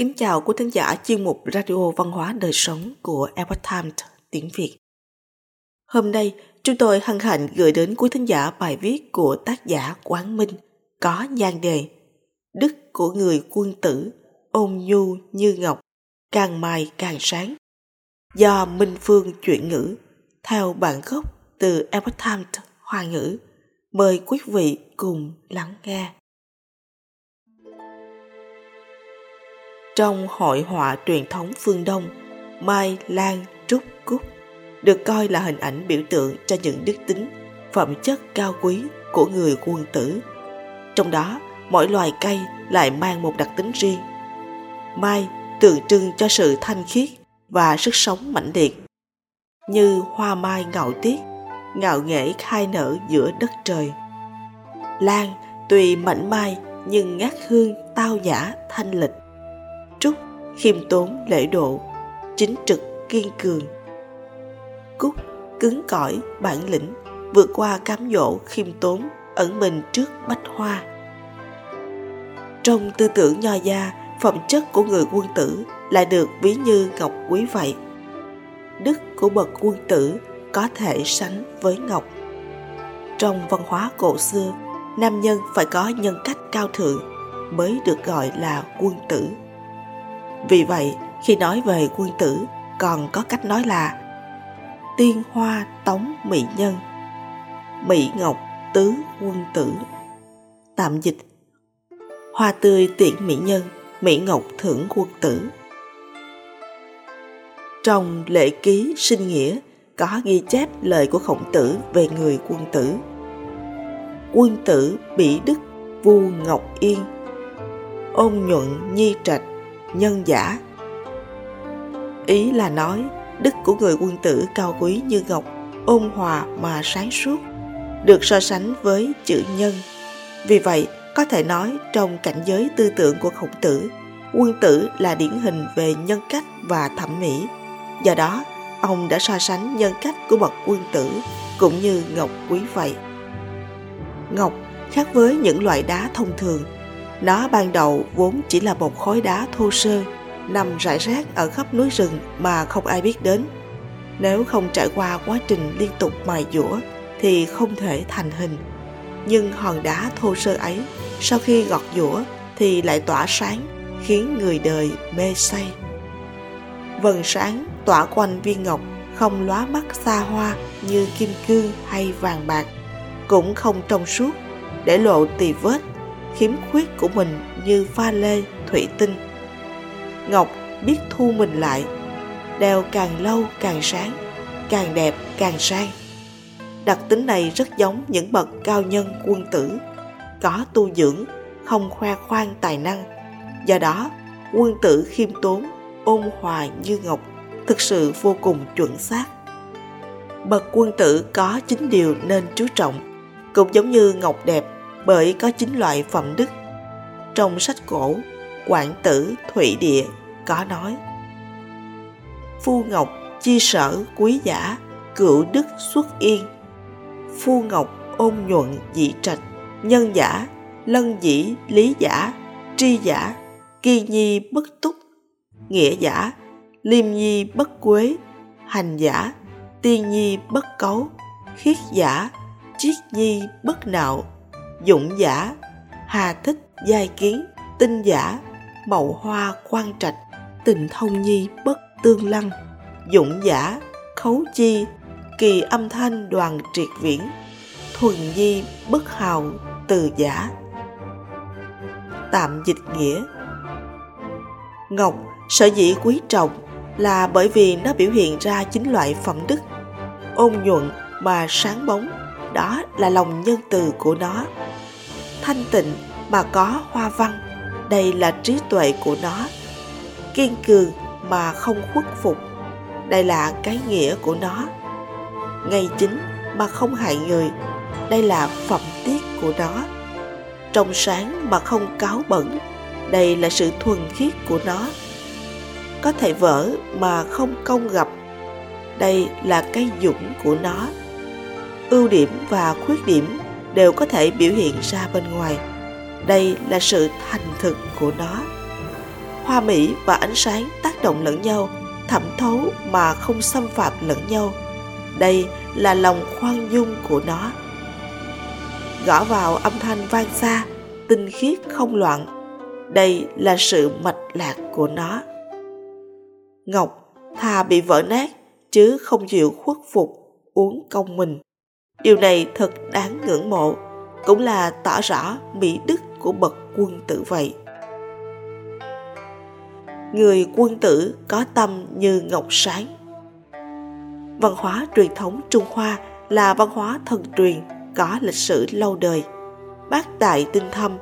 Kính chào quý thính giả chuyên mục Radio Văn hóa Đời Sống của Epoch Times tiếng Việt. Hôm nay, chúng tôi hân hạnh gửi đến quý thính giả bài viết của tác giả Quán Minh có nhan đề Đức của người quân tử, ôn nhu như ngọc, càng mai càng sáng. Do Minh Phương chuyển ngữ, theo bản gốc từ Epoch Times Hoa ngữ. Mời quý vị cùng lắng nghe. Trong hội họa truyền thống phương Đông, Mai, Lan, Trúc, Cúc được coi là hình ảnh biểu tượng cho những đức tính, phẩm chất cao quý của người quân tử. Trong đó, mỗi loài cây lại mang một đặc tính riêng. Mai tượng trưng cho sự thanh khiết và sức sống mãnh liệt. Như hoa mai ngạo tiết, ngạo nghễ khai nở giữa đất trời. Lan tuy mảnh mai nhưng ngát hương tao nhã thanh lịch khiêm tốn, lễ độ, chính trực, kiên cường. Cúc cứng cỏi, bản lĩnh, vượt qua cám dỗ, khiêm tốn, ẩn mình trước bách hoa. Trong tư tưởng nho gia, phẩm chất của người quân tử lại được ví như ngọc quý vậy. Đức của bậc quân tử có thể sánh với ngọc. Trong văn hóa cổ xưa, nam nhân phải có nhân cách cao thượng mới được gọi là quân tử vì vậy, khi nói về quân tử, còn có cách nói là tiên hoa tống mỹ nhân, mỹ ngọc tứ quân tử. Tạm dịch Hoa tươi tiện mỹ nhân, mỹ ngọc thưởng quân tử. Trong lễ ký sinh nghĩa có ghi chép lời của khổng tử về người quân tử. Quân tử bị đức vu ngọc yên, ôn nhuận nhi trạch nhân giả. Ý là nói, đức của người quân tử cao quý như ngọc, ôn hòa mà sáng suốt, được so sánh với chữ nhân. Vì vậy, có thể nói trong cảnh giới tư tưởng của khổng tử, quân tử là điển hình về nhân cách và thẩm mỹ. Do đó, ông đã so sánh nhân cách của bậc quân tử cũng như ngọc quý vậy. Ngọc khác với những loại đá thông thường nó ban đầu vốn chỉ là một khối đá thô sơ, nằm rải rác ở khắp núi rừng mà không ai biết đến. Nếu không trải qua quá trình liên tục mài dũa thì không thể thành hình. Nhưng hòn đá thô sơ ấy, sau khi gọt dũa thì lại tỏa sáng, khiến người đời mê say. Vầng sáng tỏa quanh viên ngọc không lóa mắt xa hoa như kim cương hay vàng bạc, cũng không trong suốt, để lộ tì vết khiếm khuyết của mình như pha lê, thủy tinh. Ngọc biết thu mình lại, đeo càng lâu càng sáng, càng đẹp càng sang. Đặc tính này rất giống những bậc cao nhân quân tử, có tu dưỡng, không khoe khoang tài năng. Do đó, quân tử khiêm tốn, ôn hòa như ngọc, thực sự vô cùng chuẩn xác. Bậc quân tử có chính điều nên chú trọng, cũng giống như ngọc đẹp bởi có chín loại phẩm đức. Trong sách cổ, Quảng Tử Thụy Địa có nói Phu Ngọc chi sở quý giả, cựu đức xuất yên. Phu Ngọc ôn nhuận dị trạch, nhân giả, lân dĩ lý giả, tri giả, kỳ nhi bất túc, nghĩa giả, liêm nhi bất quế, hành giả, tiên nhi bất cấu, khiết giả, triết nhi bất nạo, dụng giả, hà thích giai kiến, tinh giả, mậu hoa quan trạch, tình thông nhi bất tương lăng. Dũng giả, khấu chi, kỳ âm thanh đoàn triệt viễn, thuần nhi bất hào từ giả. Tạm dịch nghĩa. Ngọc, sở dĩ quý trọng là bởi vì nó biểu hiện ra chính loại phẩm đức. Ôn nhuận mà sáng bóng, đó là lòng nhân từ của nó thanh tịnh mà có hoa văn. Đây là trí tuệ của nó. Kiên cường mà không khuất phục. Đây là cái nghĩa của nó. Ngay chính mà không hại người, đây là phẩm tiết của nó. Trong sáng mà không cáo bẩn, đây là sự thuần khiết của nó. Có thể vỡ mà không công gặp đây là cái dũng của nó. Ưu điểm và khuyết điểm đều có thể biểu hiện ra bên ngoài. Đây là sự thành thực của nó. Hoa mỹ và ánh sáng tác động lẫn nhau, thẩm thấu mà không xâm phạm lẫn nhau. Đây là lòng khoan dung của nó. Gõ vào âm thanh vang xa, tinh khiết không loạn. Đây là sự mạch lạc của nó. Ngọc, thà bị vỡ nát, chứ không chịu khuất phục, uống công mình điều này thật đáng ngưỡng mộ, cũng là tỏ rõ mỹ đức của bậc quân tử vậy. Người quân tử có tâm như ngọc sáng. Văn hóa truyền thống trung hoa là văn hóa thần truyền có lịch sử lâu đời, bác đại tinh thâm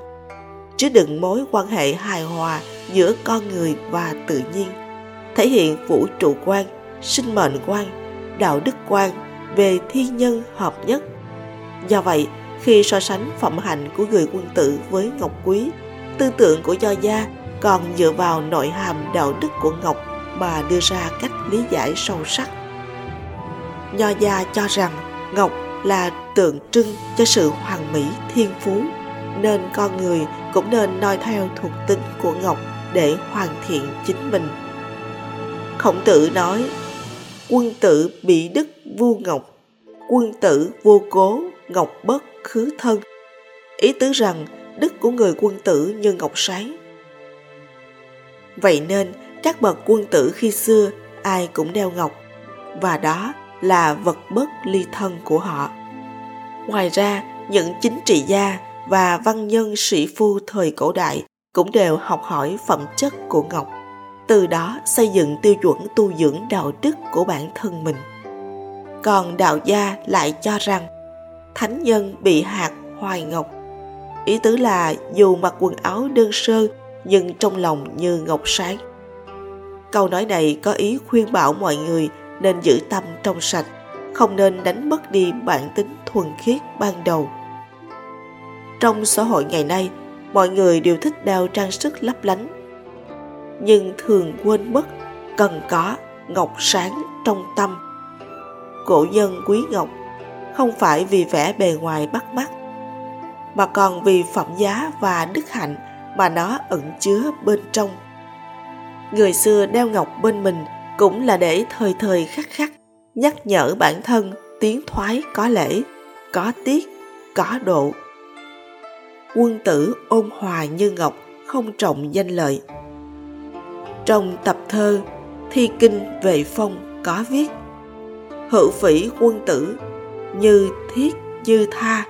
chứa đựng mối quan hệ hài hòa giữa con người và tự nhiên, thể hiện vũ trụ quan, sinh mệnh quan, đạo đức quan về thiên nhân hợp nhất. Do vậy, khi so sánh phẩm hạnh của người quân tử với ngọc quý, tư tưởng của do gia còn dựa vào nội hàm đạo đức của ngọc mà đưa ra cách lý giải sâu sắc. Nho gia cho rằng ngọc là tượng trưng cho sự hoàn mỹ, thiên phú, nên con người cũng nên noi theo thuộc tính của ngọc để hoàn thiện chính mình. Khổng tử nói quân tử bị đức vu ngọc, quân tử vô cố ngọc bất khứ thân. Ý tứ rằng, đức của người quân tử như ngọc sáng vậy nên, các bậc quân tử khi xưa, ai cũng đeo ngọc, và đó là vật bất ly thân của họ. Ngoài ra, những chính trị gia và văn nhân sĩ phu thời cổ đại cũng đều học hỏi phẩm chất của ngọc từ đó xây dựng tiêu chuẩn tu dưỡng đạo đức của bản thân mình. Còn đạo gia lại cho rằng, thánh nhân bị hạt hoài ngọc. Ý tứ là dù mặc quần áo đơn sơ, nhưng trong lòng như ngọc sáng. Câu nói này có ý khuyên bảo mọi người nên giữ tâm trong sạch, không nên đánh mất đi bản tính thuần khiết ban đầu. Trong xã hội ngày nay, mọi người đều thích đeo trang sức lấp lánh nhưng thường quên mất cần có ngọc sáng trong tâm. Cổ nhân quý ngọc không phải vì vẻ bề ngoài bắt mắt, mà còn vì phẩm giá và đức hạnh mà nó ẩn chứa bên trong. Người xưa đeo ngọc bên mình cũng là để thời thời khắc khắc nhắc nhở bản thân tiến thoái có lễ, có tiết, có độ. Quân tử ôn hòa như ngọc không trọng danh lợi trong tập thơ thi kinh về phong có viết, hữu phỉ quân tử, như thiết như tha,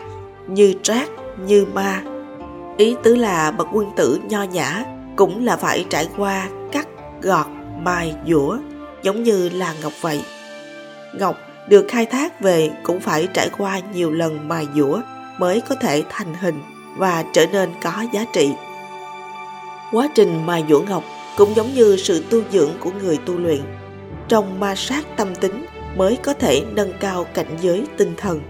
như trác như ma. Ý tứ là bậc quân tử nho nhã cũng là phải trải qua cắt, gọt, mài dũa giống như là ngọc vậy. Ngọc được khai thác về cũng phải trải qua nhiều lần mài dũa mới có thể thành hình và trở nên có giá trị. Quá trình mài dũa ngọc cũng giống như sự tu dưỡng của người tu luyện. Trong ma sát tâm tính mới có thể nâng cao cảnh giới tinh thần.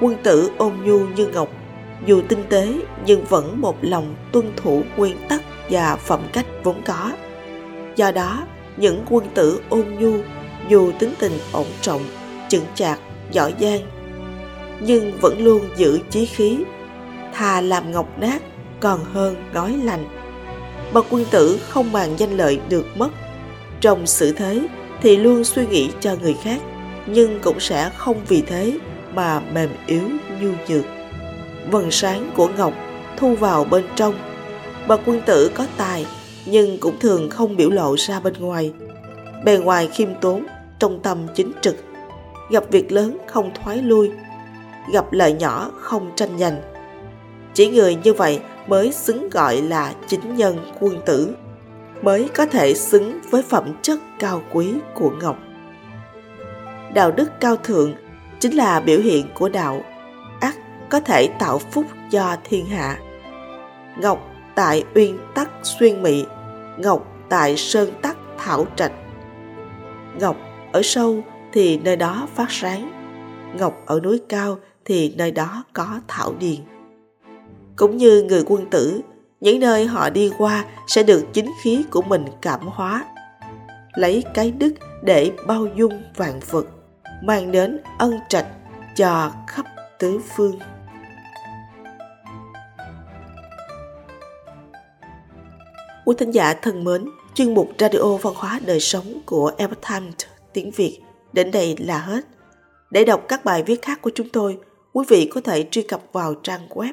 Quân tử ôn nhu như ngọc, dù tinh tế nhưng vẫn một lòng tuân thủ nguyên tắc và phẩm cách vốn có. Do đó, những quân tử ôn nhu dù tính tình ổn trọng, chững chạc, giỏi giang, nhưng vẫn luôn giữ chí khí, thà làm ngọc nát còn hơn nói lành bậc quân tử không màng danh lợi được mất. Trong sự thế thì luôn suy nghĩ cho người khác, nhưng cũng sẽ không vì thế mà mềm yếu, nhu nhược. Vầng sáng của ngọc thu vào bên trong. Bậc quân tử có tài, nhưng cũng thường không biểu lộ ra bên ngoài. Bề ngoài khiêm tốn, trong tâm chính trực. Gặp việc lớn không thoái lui, gặp lợi nhỏ không tranh giành. Chỉ người như vậy mới xứng gọi là chính nhân quân tử, mới có thể xứng với phẩm chất cao quý của ngọc. Đạo đức cao thượng chính là biểu hiện của đạo, Ác có thể tạo phúc cho thiên hạ. Ngọc tại uyên tắc xuyên mị, ngọc tại sơn tắc thảo trạch. Ngọc ở sâu thì nơi đó phát sáng, ngọc ở núi cao thì nơi đó có thảo điền cũng như người quân tử những nơi họ đi qua sẽ được chính khí của mình cảm hóa lấy cái đức để bao dung vạn vật mang đến ân trạch cho khắp tứ phương Quý thính giả thân mến, chuyên mục Radio Văn hóa Đời Sống của Epoch Times tiếng Việt đến đây là hết. Để đọc các bài viết khác của chúng tôi, quý vị có thể truy cập vào trang web